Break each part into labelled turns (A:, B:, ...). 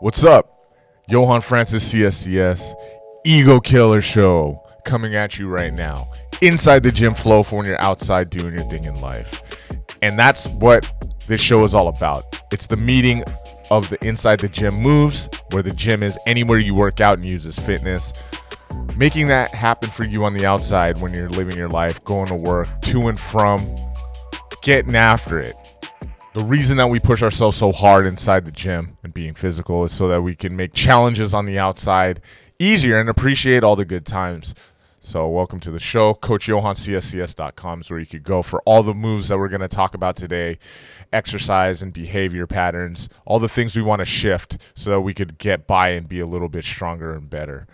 A: What's up? Johan Francis CSCS, Ego Killer Show coming at you right now. Inside the gym flow for when you're outside doing your thing in life. And that's what this show is all about. It's the meeting of the inside the gym moves, where the gym is anywhere you work out and uses fitness. Making that happen for you on the outside when you're living your life, going to work, to and from, getting after it. The reason that we push ourselves so hard inside the gym and being physical is so that we can make challenges on the outside easier and appreciate all the good times. So, welcome to the show. CoachJohanCSCS.com is where you could go for all the moves that we're going to talk about today exercise and behavior patterns, all the things we want to shift so that we could get by and be a little bit stronger and better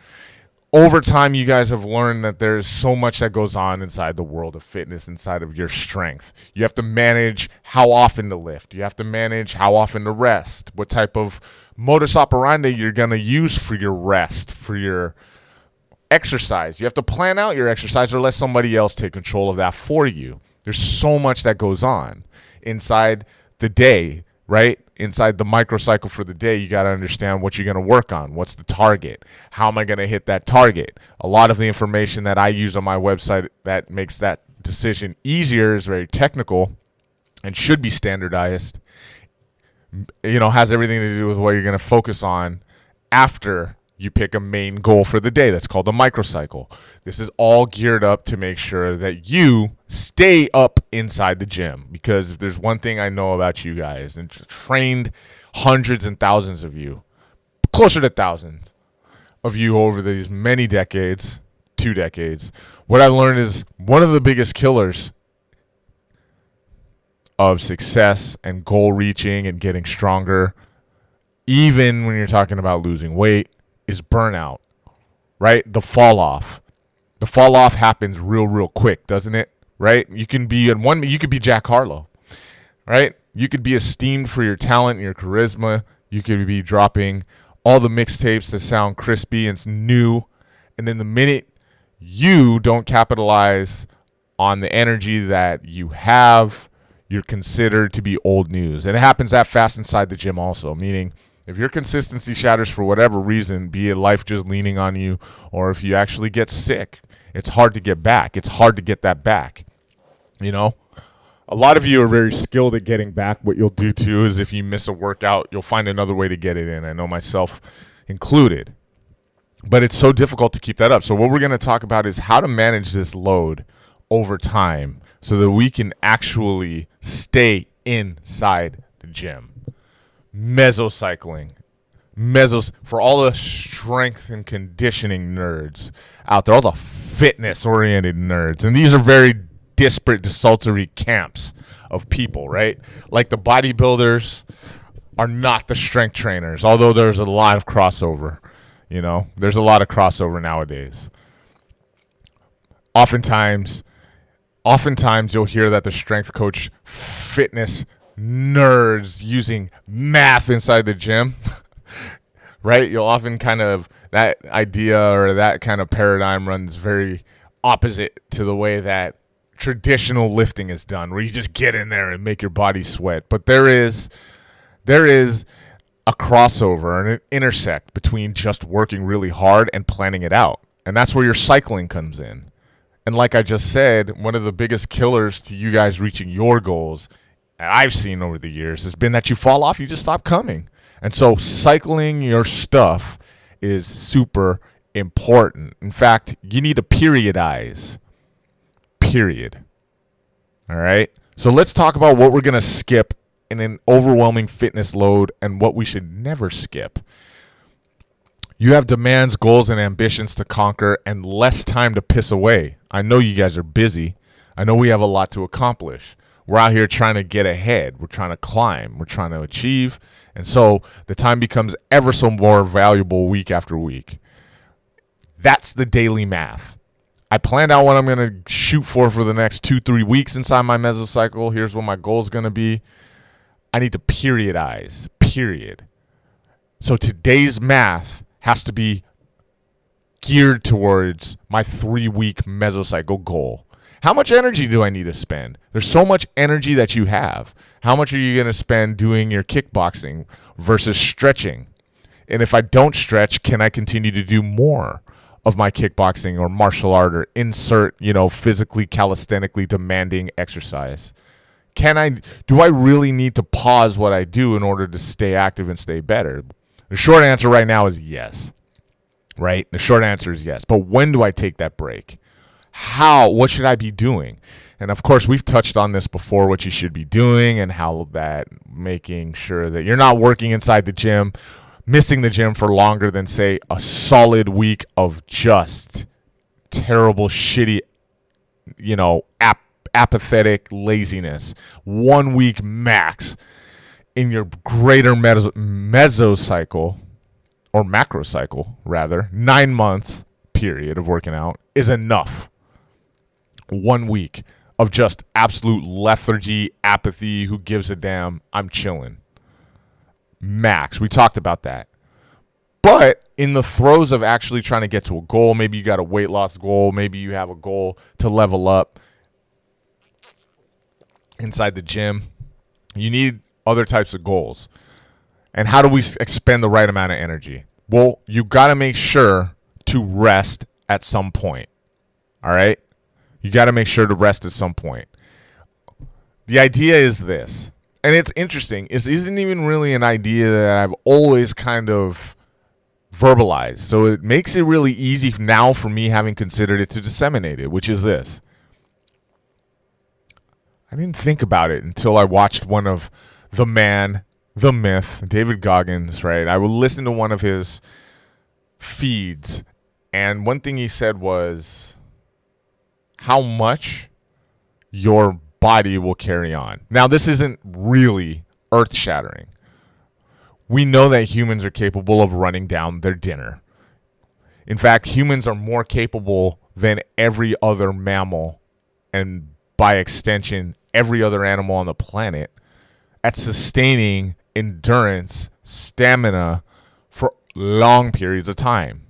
A: over time you guys have learned that there's so much that goes on inside the world of fitness inside of your strength. You have to manage how often to lift. You have to manage how often to rest what type of modus operandi you're going to use for your rest for your exercise. You have to plan out your exercise or let somebody else take control of that for you. There's so much that goes on inside the day right? Inside the microcycle for the day, you got to understand what you're going to work on. What's the target? How am I going to hit that target? A lot of the information that I use on my website that makes that decision easier is very technical and should be standardized. You know, has everything to do with what you're going to focus on after you pick a main goal for the day. That's called a microcycle. This is all geared up to make sure that you stay up inside the gym. Because if there's one thing I know about you guys, and trained hundreds and thousands of you, closer to thousands of you over these many decades, two decades, what I learned is one of the biggest killers of success and goal reaching and getting stronger even when you're talking about losing weight, is burnout, right? The fall off. The fall off happens real, real quick, doesn't it? Right? You can be in one, you could be Jack Harlow, right? You could be esteemed for your talent and your charisma. You could be dropping all the mixtapes that sound crispy and new. And then the minute you don't capitalize on the energy that you have, you're considered to be old news. And it happens that fast inside the gym, also, meaning if your consistency shatters for whatever reason, be it life just leaning on you, or if you actually get sick, it's hard to get back. It's hard to get that back. You know? A lot of you are very skilled at getting back. What you'll do too is if you miss a workout, you'll find another way to get it in. I know myself included. But it's so difficult to keep that up. So, what we're going to talk about is how to manage this load over time so that we can actually stay inside the gym mesocycling. Mesos for all the strength and conditioning nerds out there, all the fitness oriented nerds. And these are very disparate, desultory camps of people, right? Like the bodybuilders are not the strength trainers, although there's a lot of crossover. You know, there's a lot of crossover nowadays. Oftentimes, oftentimes you'll hear that the strength coach fitness nerds using math inside the gym, right? You'll often kind of that idea or that kind of paradigm runs very opposite to the way that traditional lifting is done, where you just get in there and make your body sweat. But there is there is a crossover and an intersect between just working really hard and planning it out. And that's where your cycling comes in. And like I just said, one of the biggest killers to you guys reaching your goals I've seen over the years has been that you fall off, you just stop coming. And so cycling your stuff is super important. In fact, you need to periodize. Period. All right. So let's talk about what we're going to skip in an overwhelming fitness load and what we should never skip. You have demands, goals, and ambitions to conquer and less time to piss away. I know you guys are busy. I know we have a lot to accomplish we're out here trying to get ahead. We're trying to climb. We're trying to achieve. And so the time becomes ever so more valuable week after week. That's the daily math. I planned out what I'm going to shoot for for the next two, three weeks inside my mesocycle. Here's what my goal is going to be. I need to periodize, period. So today's math has to be geared towards my three week mesocycle goal. How much energy do I need to spend? There's so much energy that you have. How much are you going to spend doing your kickboxing versus stretching? And if I don't stretch, can I continue to do more of my kickboxing or martial art or insert, you know, physically calisthenically demanding exercise? Can I do I really need to pause what I do in order to stay active and stay better? The short answer right now is yes. Right? The short answer is yes. But when do I take that break? How? What should I be doing? And of course, we've touched on this before what you should be doing and how that making sure that you're not working inside the gym, missing the gym for longer than, say, a solid week of just terrible, shitty, you know, ap- apathetic laziness. One week max in your greater meso- mesocycle or macrocycle, rather, nine months period of working out is enough. One week of just absolute lethargy, apathy, who gives a damn, I'm chilling. Max, we talked about that. But in the throes of actually trying to get to a goal, maybe you got a weight loss goal, maybe you have a goal to level up inside the gym, you need other types of goals. And how do we expend the right amount of energy? Well, you got to make sure to rest at some point. All right? You got to make sure to rest at some point. The idea is this, and it's interesting. Is isn't even really an idea that I've always kind of verbalized. So it makes it really easy now for me, having considered it, to disseminate it, which is this. I didn't think about it until I watched one of the man, the myth, David Goggins, right? I would listen to one of his feeds, and one thing he said was how much your body will carry on. Now, this isn't really earth shattering. We know that humans are capable of running down their dinner. In fact, humans are more capable than every other mammal, and by extension, every other animal on the planet, at sustaining endurance, stamina for long periods of time.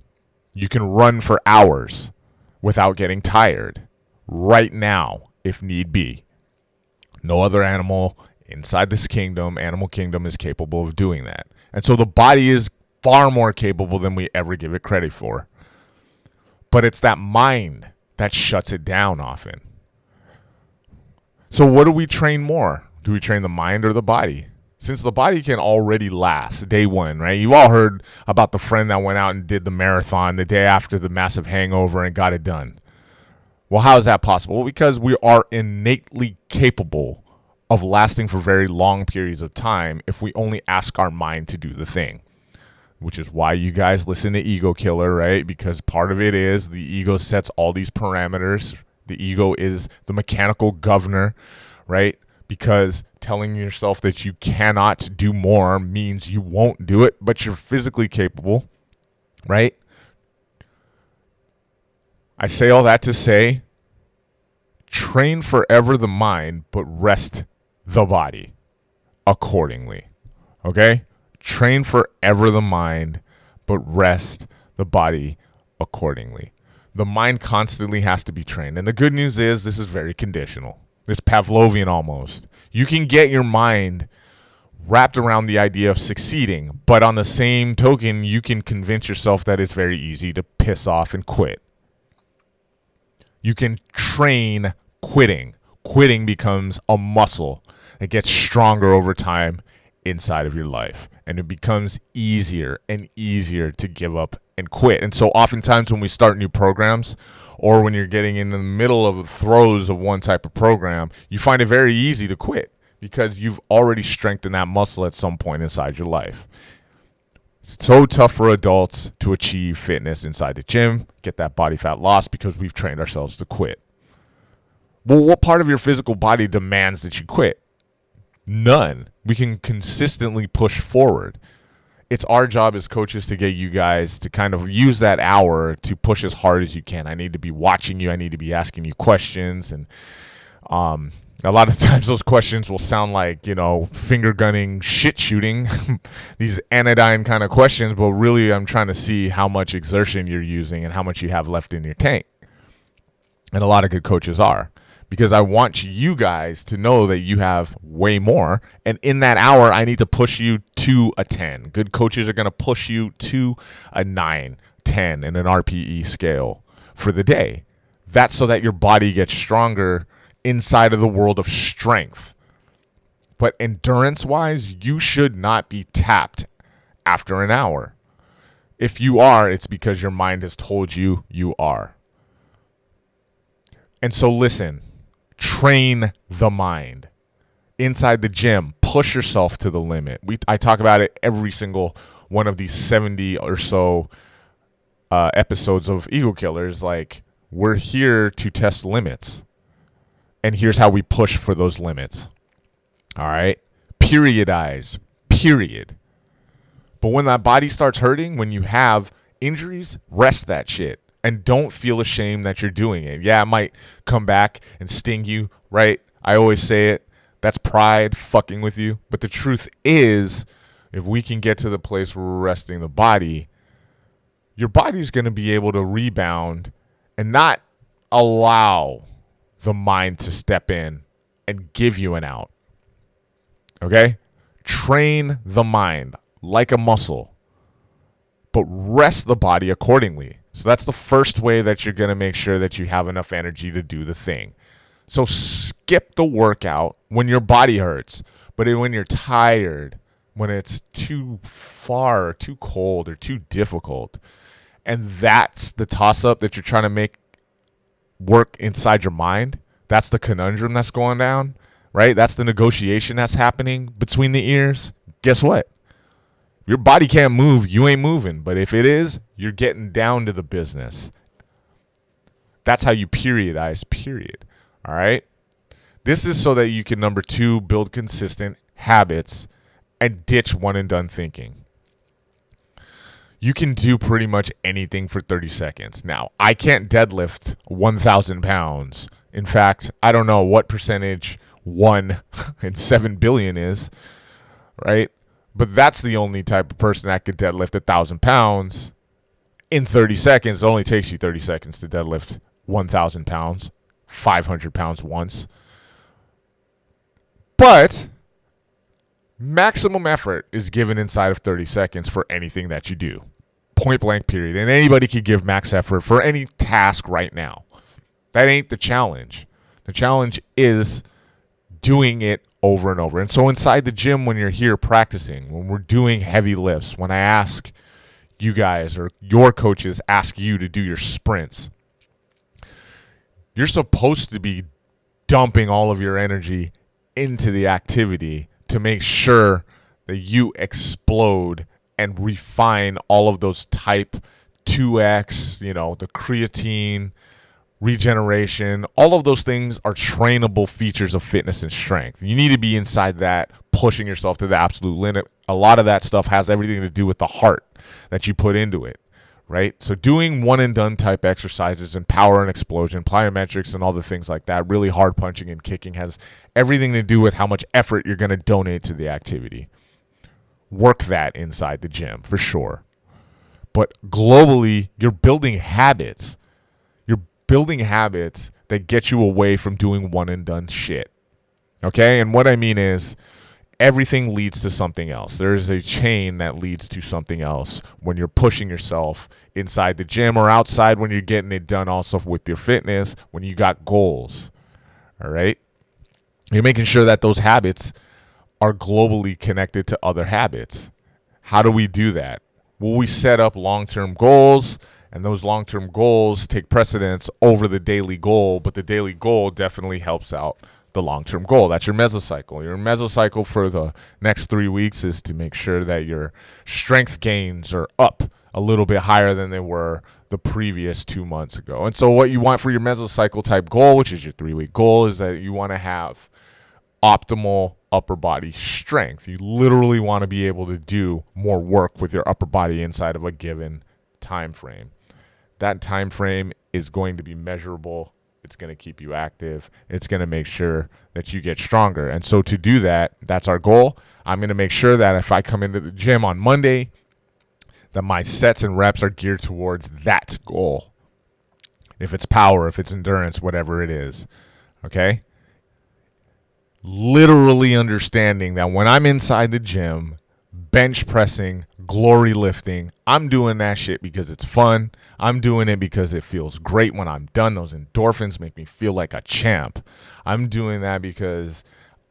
A: You can run for hours without getting tired right now if need be. No other animal inside this kingdom, animal kingdom, is capable of doing that. And so the body is far more capable than we ever give it credit for. But it's that mind that shuts it down often. So, what do we train more? Do we train the mind or the body? Since the body can already last day one, right? You've all heard about the friend that went out and did the marathon the day after the massive hangover and got it done. Well, how is that possible? Because we are innately capable of lasting for very long periods of time if we only ask our mind to do the thing. Which is why you guys listen to Ego Killer, right? Because part of it is the ego sets all these parameters. The ego is the mechanical governor, right? Because telling yourself that you cannot do more means you won't do it, but you're physically capable, right? I say all that to say train forever the mind, but rest the body accordingly. Okay? Train forever the mind, but rest the body accordingly. The mind constantly has to be trained. And the good news is this is very conditional. It's Pavlovian almost. You can get your mind wrapped around the idea of succeeding, but on the same token, you can convince yourself that it's very easy to piss off and quit. You can train quitting. Quitting becomes a muscle that gets stronger over time inside of your life. And it becomes easier and easier to give up and quit. And so, oftentimes, when we start new programs, or when you're getting in the middle of the throes of one type of program, you find it very easy to quit because you've already strengthened that muscle at some point inside your life. It's so tough for adults to achieve fitness inside the gym, get that body fat loss because we've trained ourselves to quit. Well, what part of your physical body demands that you quit? None. We can consistently push forward. It's our job as coaches to get you guys to kind of use that hour to push as hard as you can. I need to be watching you. I need to be asking you questions. And um, a lot of times those questions will sound like, you know, finger gunning, shit shooting, these anodyne kind of questions. But really, I'm trying to see how much exertion you're using and how much you have left in your tank. And a lot of good coaches are because I want you guys to know that you have way more. And in that hour, I need to push you to a 10. Good coaches are going to push you to a 9, 10 in an RPE scale for the day. That's so that your body gets stronger inside of the world of strength. But endurance wise, you should not be tapped after an hour. If you are, it's because your mind has told you you are. And so, listen, train the mind inside the gym. Push yourself to the limit. We I talk about it every single one of these 70 or so uh, episodes of Ego Killers. Like, we're here to test limits. And here's how we push for those limits. All right. Periodize. Period. But when that body starts hurting, when you have injuries, rest that shit and don't feel ashamed that you're doing it. Yeah, it might come back and sting you, right? I always say it. That's pride fucking with you. But the truth is, if we can get to the place where we're resting the body, your body's going to be able to rebound and not allow the mind to step in and give you an out. Okay? Train the mind like a muscle, but rest the body accordingly. So that's the first way that you're going to make sure that you have enough energy to do the thing. So skip the workout when your body hurts, but when you're tired, when it's too far, or too cold, or too difficult, and that's the toss up that you're trying to make work inside your mind. That's the conundrum that's going down, right? That's the negotiation that's happening between the ears. Guess what? Your body can't move, you ain't moving. But if it is, you're getting down to the business. That's how you periodize, period. All right. This is so that you can, number two, build consistent habits and ditch one and done thinking. You can do pretty much anything for 30 seconds. Now, I can't deadlift 1,000 pounds. In fact, I don't know what percentage one in 7 billion is, right? But that's the only type of person that could deadlift a thousand pounds in 30 seconds. It only takes you 30 seconds to deadlift 1,000 pounds, 500 pounds once. But maximum effort is given inside of 30 seconds for anything that you do. Point blank, period. And anybody could give max effort for any task right now. That ain't the challenge. The challenge is doing it over and over. And so inside the gym, when you're here practicing, when we're doing heavy lifts, when I ask you guys or your coaches ask you to do your sprints, you're supposed to be dumping all of your energy into the activity to make sure that you explode and refine all of those type 2x, you know, the creatine, regeneration, all of those things are trainable features of fitness and strength. You need to be inside that, pushing yourself to the absolute limit. A lot of that stuff has everything to do with the heart that you put into it, right? So, doing one and done type exercises and power and explosion, plyometrics, and all the things like that, really hard punching and kicking has everything to do with how much effort you're going to donate to the activity. Work that inside the gym for sure. But globally, you're building habits You're building habits that get you away from doing one and done shit. Okay? And what I mean is everything leads to something else. There's a chain that leads to something else when you're pushing yourself inside the gym or outside when you're getting it done also with your fitness, when you got goals. All right? You're making sure that those habits are globally connected to other habits. How do we do that? Well, we set up long term goals and those long term goals take precedence over the daily goal, but the daily goal definitely helps out the long term goal. That's your mesocycle. Your mesocycle for the next three weeks is to make sure that your strength gains are up a little bit higher than they were the previous two months ago. And so, what you want for your mesocycle type goal, which is your three week goal, is that you want to have optimal upper body strength. You literally want to be able to do more work with your upper body inside of a given time frame. That time frame is going to be measurable. It's going to keep you active. It's going to make sure that you get stronger. And so to do that that's our goal. I'm going to make sure that if i come into the gym on monday that my sets and reps are geared towards that goal. If it's power if it's endurance whatever it is Okay? Literally understanding that when I'm inside the gym, bench pressing, glory lifting, I'm doing that shit because it's fun. I'm doing it because it feels great when I'm done. Those endorphins make me feel like a champ. I'm doing that because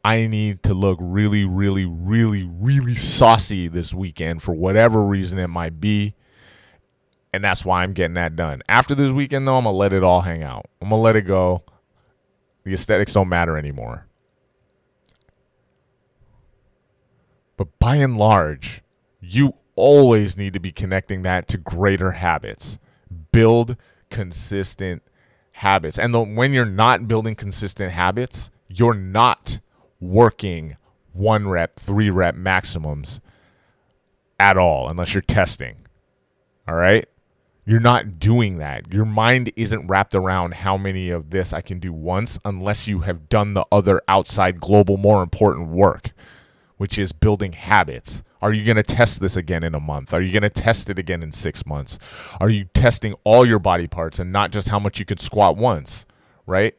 A: I need to look really, really, really, really saucy this weekend for whatever reason it might be. And that's why I'm getting that done. After this weekend, though, I'm going to let it all hang out. I'm going to let it go. The aesthetics don't matter anymore. But by and large, you always need to be connecting that to greater habits. Build consistent habits. And the, when you're not building consistent habits, you're not working one rep, three rep maximums at all, unless you're testing. All right? You're not doing that. Your mind isn't wrapped around how many of this I can do once unless you have done the other outside global, more important work, which is building habits. Are you going to test this again in a month? Are you going to test it again in six months? Are you testing all your body parts and not just how much you could squat once, right?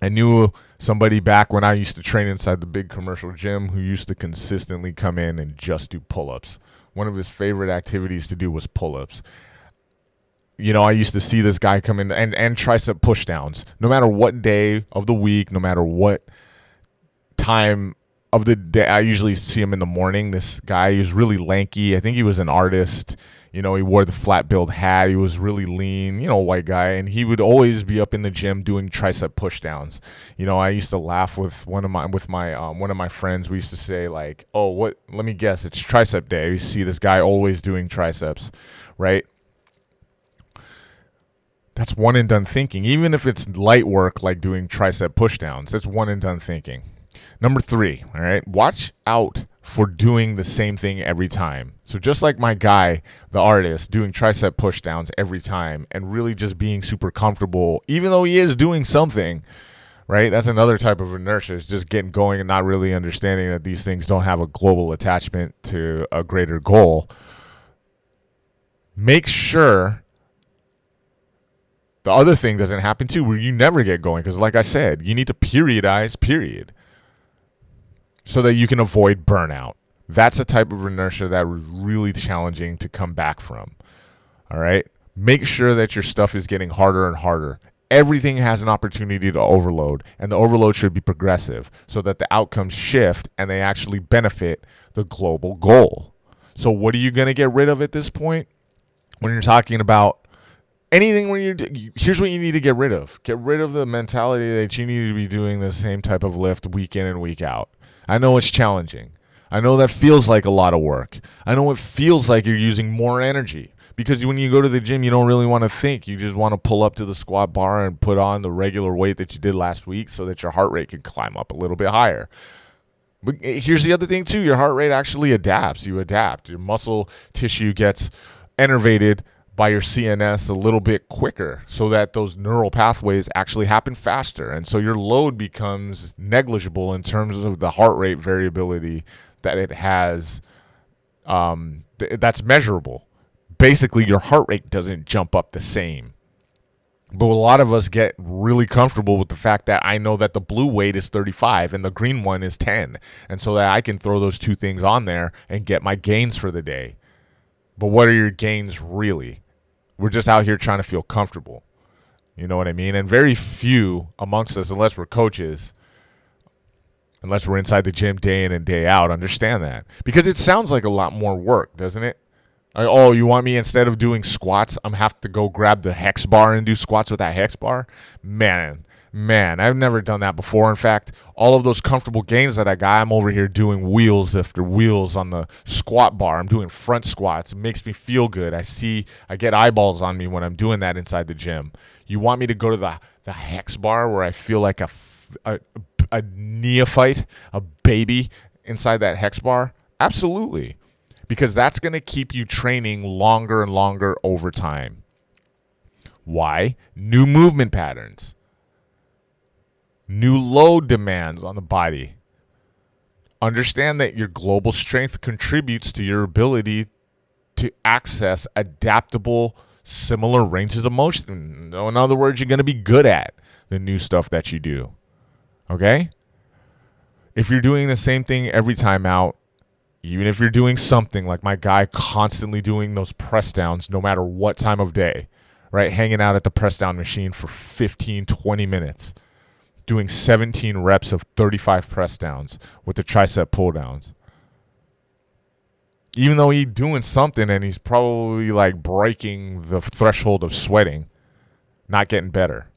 A: I knew somebody back when I used to train inside the big commercial gym who used to consistently come in and just do pull ups. One of his favorite activities to do was pull ups. You know, I used to see this guy come in and, and tricep push downs. No matter what day of the week, no matter what time of the day, I usually see him in the morning. This guy, he was really lanky. I think he was an artist you know, he wore the flat billed hat. He was really lean, you know, white guy, and he would always be up in the gym doing tricep pushdowns. You know, I used to laugh with one of my with my um, one of my friends. We used to say like, "Oh, what? Let me guess, it's tricep day." You see this guy always doing triceps, right? That's one and done thinking. Even if it's light work like doing tricep pushdowns, that's one and done thinking. Number three, all right, watch out for doing the same thing every time. So just like my guy, the artist, doing tricep pushdowns every time and really just being super comfortable, even though he is doing something, right? That's another type of inertia, is just getting going and not really understanding that these things don't have a global attachment to a greater goal. Make sure the other thing doesn't happen too, where you never get going. Because, like I said, you need to periodize, period so that you can avoid burnout. That's a type of inertia that was really challenging to come back from. All right. Make sure that your stuff is getting harder and harder. Everything has an opportunity to overload, and the overload should be progressive so that the outcomes shift and they actually benefit the global goal. So, what are you going to get rid of at this point? When you're talking about anything when you're here's what you need to get rid of get rid of the mentality that you need to be doing the same type of lift week in and week out I know it's challenging. I know that feels like a lot of work. I know it feels like you're using more energy because when you go to the gym, you don't really want to think. You just want to pull up to the squat bar and put on the regular weight that you did last week so that your heart rate can climb up a little bit higher. But eh, here's the other thing, too your heart rate actually adapts. You adapt, your muscle tissue gets innervated by your CNS a little bit quicker so that those neural pathways actually happen faster. And so your load becomes negligible in terms of the heart rate variability that it has um, th- that's measurable. Basically, your heart rate doesn't jump up the same. But a lot of us get really comfortable with the fact that I know that the blue weight is 35 and the green one is 10. And so that I can throw those two things on there and get my gains for the day. But what are your gains really? We're just out here trying to feel comfortable. You know what I mean? And very few amongst us, unless we're coaches, unless we're inside the gym day in and day out, understand that. Because it sounds like a lot more work, doesn't it? Oh, you want me instead of doing squats, I'm have to go grab the hex bar and do squats with that hex bar? Man, man, I've never done that before. In fact, all of those comfortable gains that I got, I'm over here doing wheels after wheels on the squat bar. I'm doing front squats. It makes me feel good. I see, I get eyeballs on me when I'm doing that inside the gym. You want me to go to the, the hex bar where I feel like a, a, a neophyte, a baby inside that hex bar? Absolutely. Because that's going to keep you training longer and longer over time. Why? New movement patterns new load demands on the body. Understand that your global strength contributes to your ability to access adaptable, similar ranges of motion. In other words, you're going to be good at the new stuff that you do. Okay? If you're doing the same thing every time out, even if you're doing something like my guy constantly doing those press downs no matter what time of day, right? Hanging out at the press down machine for 15, 20 minutes, doing 17 reps of 35 press downs with the tricep pull downs. Even though he's doing something and he's probably like breaking the threshold of sweating, not getting better.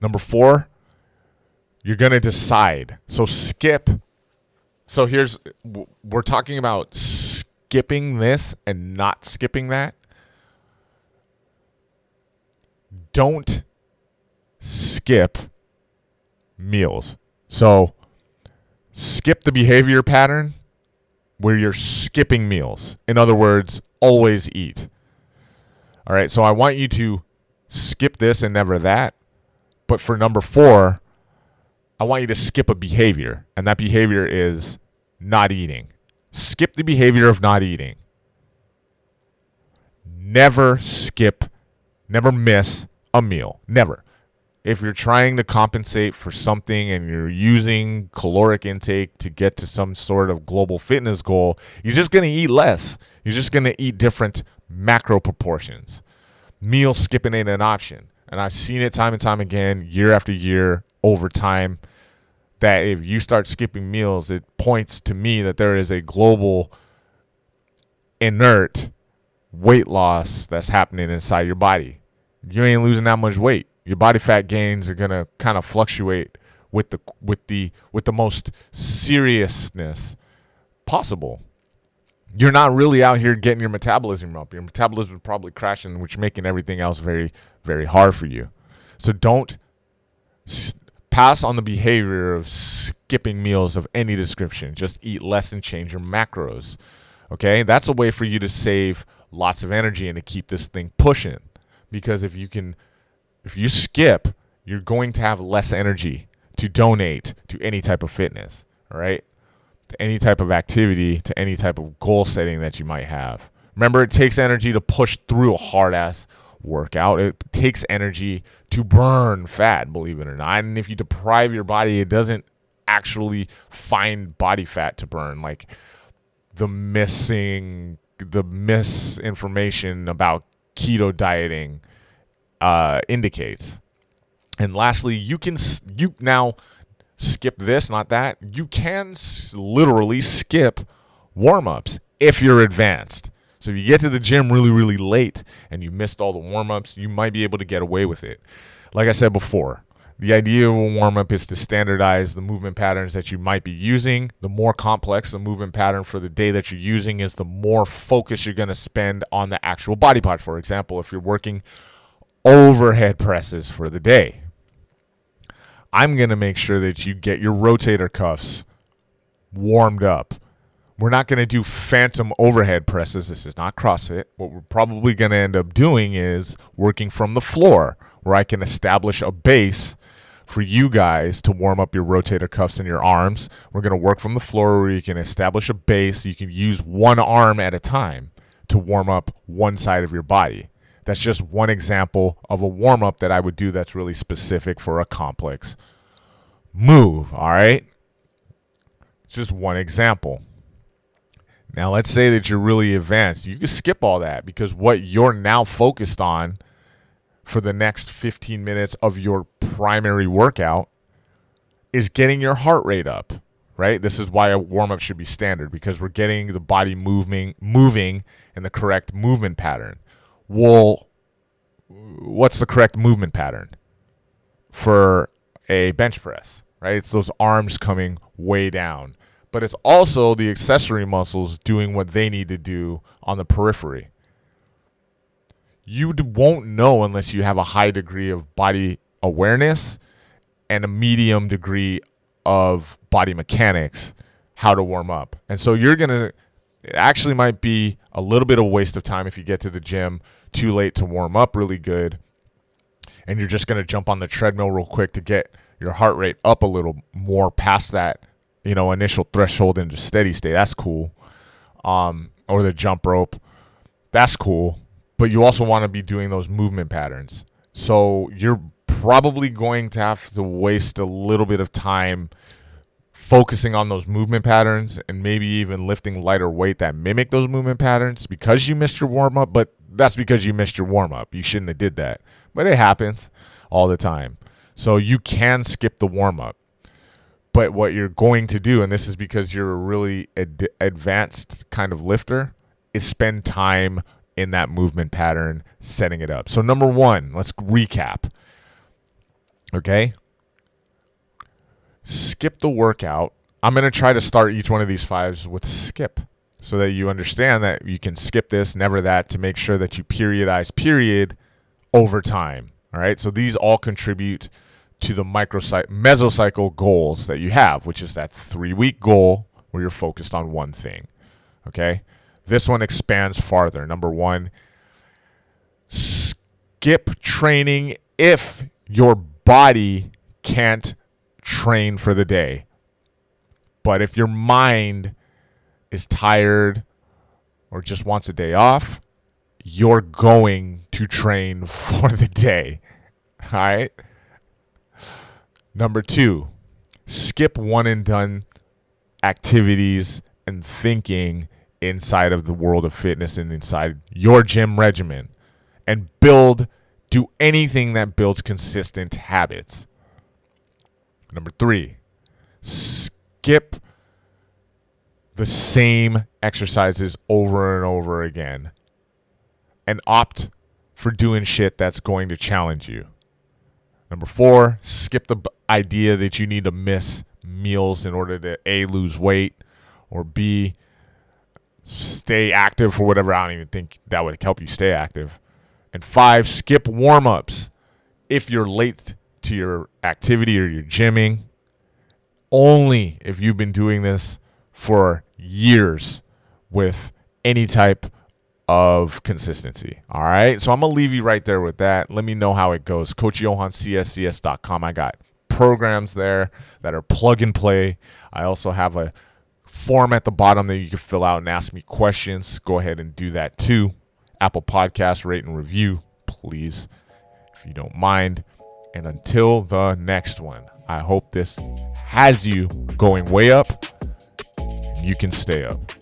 A: Number four, you're going to decide. So skip so here's we're talking about skipping this and not skipping that. Don't skip meals. So skip the behavior pattern where you're skipping meals. In other words, always eat. All right, so I want you to skip this and never that. But for number four, I want you to skip a behavior, and that behavior is not eating. Skip the behavior of not eating. Never skip, never miss a meal. Never. If you're trying to compensate for something and you're using caloric intake to get to some sort of global fitness goal, you're just going to eat less. You're just going to eat different macro proportions. Meal skipping ain't an option. And I've seen it time and time again, year after year, over time that if you start skipping meals, it points to me that there is a global inert weight loss that's happening inside your body. You ain't losing that much weight. Your body fat gains are gonna kind of fluctuate with the with the with the most seriousness possible. You're not really out here getting your metabolism up. Your metabolism is probably crashing, which making everything else very very hard for you. So don't Pass on the behavior of skipping meals of any description. Just eat less and change your macros. Okay? That's a way for you to save lots of energy and to keep this thing pushing. Because if you can if you skip, you're going to have less energy to donate to any type of fitness, all right? To any type of activity, to any type of goal setting that you might have. Remember, it takes energy to push through a hard ass workout. It takes energy to burn fat, believe it or not. And if you deprive your body, it doesn't actually find body fat to burn. Like the missing, the misinformation about keto dieting uh, indicates. And lastly, you can you now skip this, not that. You can literally skip warm ups if you're advanced. So if you get to the gym really, really late and you missed all the warm ups, you might be able to get away with it. Like I said before, the idea of a warm up is to standardize the movement patterns that you might be using. The more complex the movement pattern for the day that you're using is, the more focus you're going to spend on the actual body part. For example, if you're working overhead presses for the day, I'm going to make sure that you get your rotator cuffs warmed up we're not going to do phantom overhead presses. This is not CrossFit. What we're probably going to end up doing is working from the floor where I can establish a base for you guys to warm up your rotator cuffs and your arms. We're going to work from the floor where you can establish a base. You can use one arm at a time to warm up one side of your body. That's just one example of a warm up that I would do that's really specific for a complex move. All right. It's just one example. Now, let's say that you're really advanced. You can skip all that because what you're now focused on for the next 15 minutes of your primary workout is getting your heart rate up, right? This is why a warm up should be standard because we're getting the body moving moving in the correct movement pattern. Well, what's the correct movement pattern for a bench press, right? It's those arms coming way down but it's also the accessory muscles doing what they need to do on the periphery. You won't know unless you have a high degree of body awareness and a medium degree of body mechanics how to warm up. And so you're going to it actually might be a little bit of waste of time if you get to the gym too late to warm up really good and you're just going to jump on the treadmill real quick to get your heart rate up a little more past that you know, initial threshold into steady state. That's cool. Um, or the jump rope. That's cool. But you also want to be doing those movement patterns. So you're probably going to have to waste a little bit of time focusing on those movement patterns and maybe even lifting lighter weight that mimic those movement patterns because you missed your warm up, but that's because you missed your warm up. You shouldn't have did that. But it happens all the time. So you can skip the warm up. But what you're going to do and this is because you're a really ad- advanced kind of lifter is spend time in that movement pattern setting it up. So number 1, let's recap. Okay? Skip the workout. I'm going to try to start each one of these fives with skip so that you understand that you can skip this, never that, to make sure that you periodize period over time. All right. So these all contribute to the microcycle, mesocycle goals that you have, which is that three week goal where you're focused on one thing. Okay. This one expands farther. Number one, skip training if your body can't train for the day. But if your mind is tired or just wants a day off, you're going to train for the day. All right. Number two, skip one and done activities and thinking inside of the world of fitness and inside your gym regimen and build, do anything that builds consistent habits. Number three, skip the same exercises over and over again and opt for doing shit that's going to challenge you. Number four, skip the b- idea that you need to miss meals in order to A, lose weight, or B, stay active for whatever. I don't even think that would help you stay active. And five, skip warm ups if you're late to your activity or your gymming only if you've been doing this for years with any type of consistency. All right. So I'm going to leave you right there with that. Let me know how it goes. CoachJohanCSCS.com. I got programs there that are plug and play. I also have a form at the bottom that you can fill out and ask me questions. Go ahead and do that too. Apple Podcast, rate and review, please, if you don't mind. And until the next one, I hope this has you going way up. You can stay up.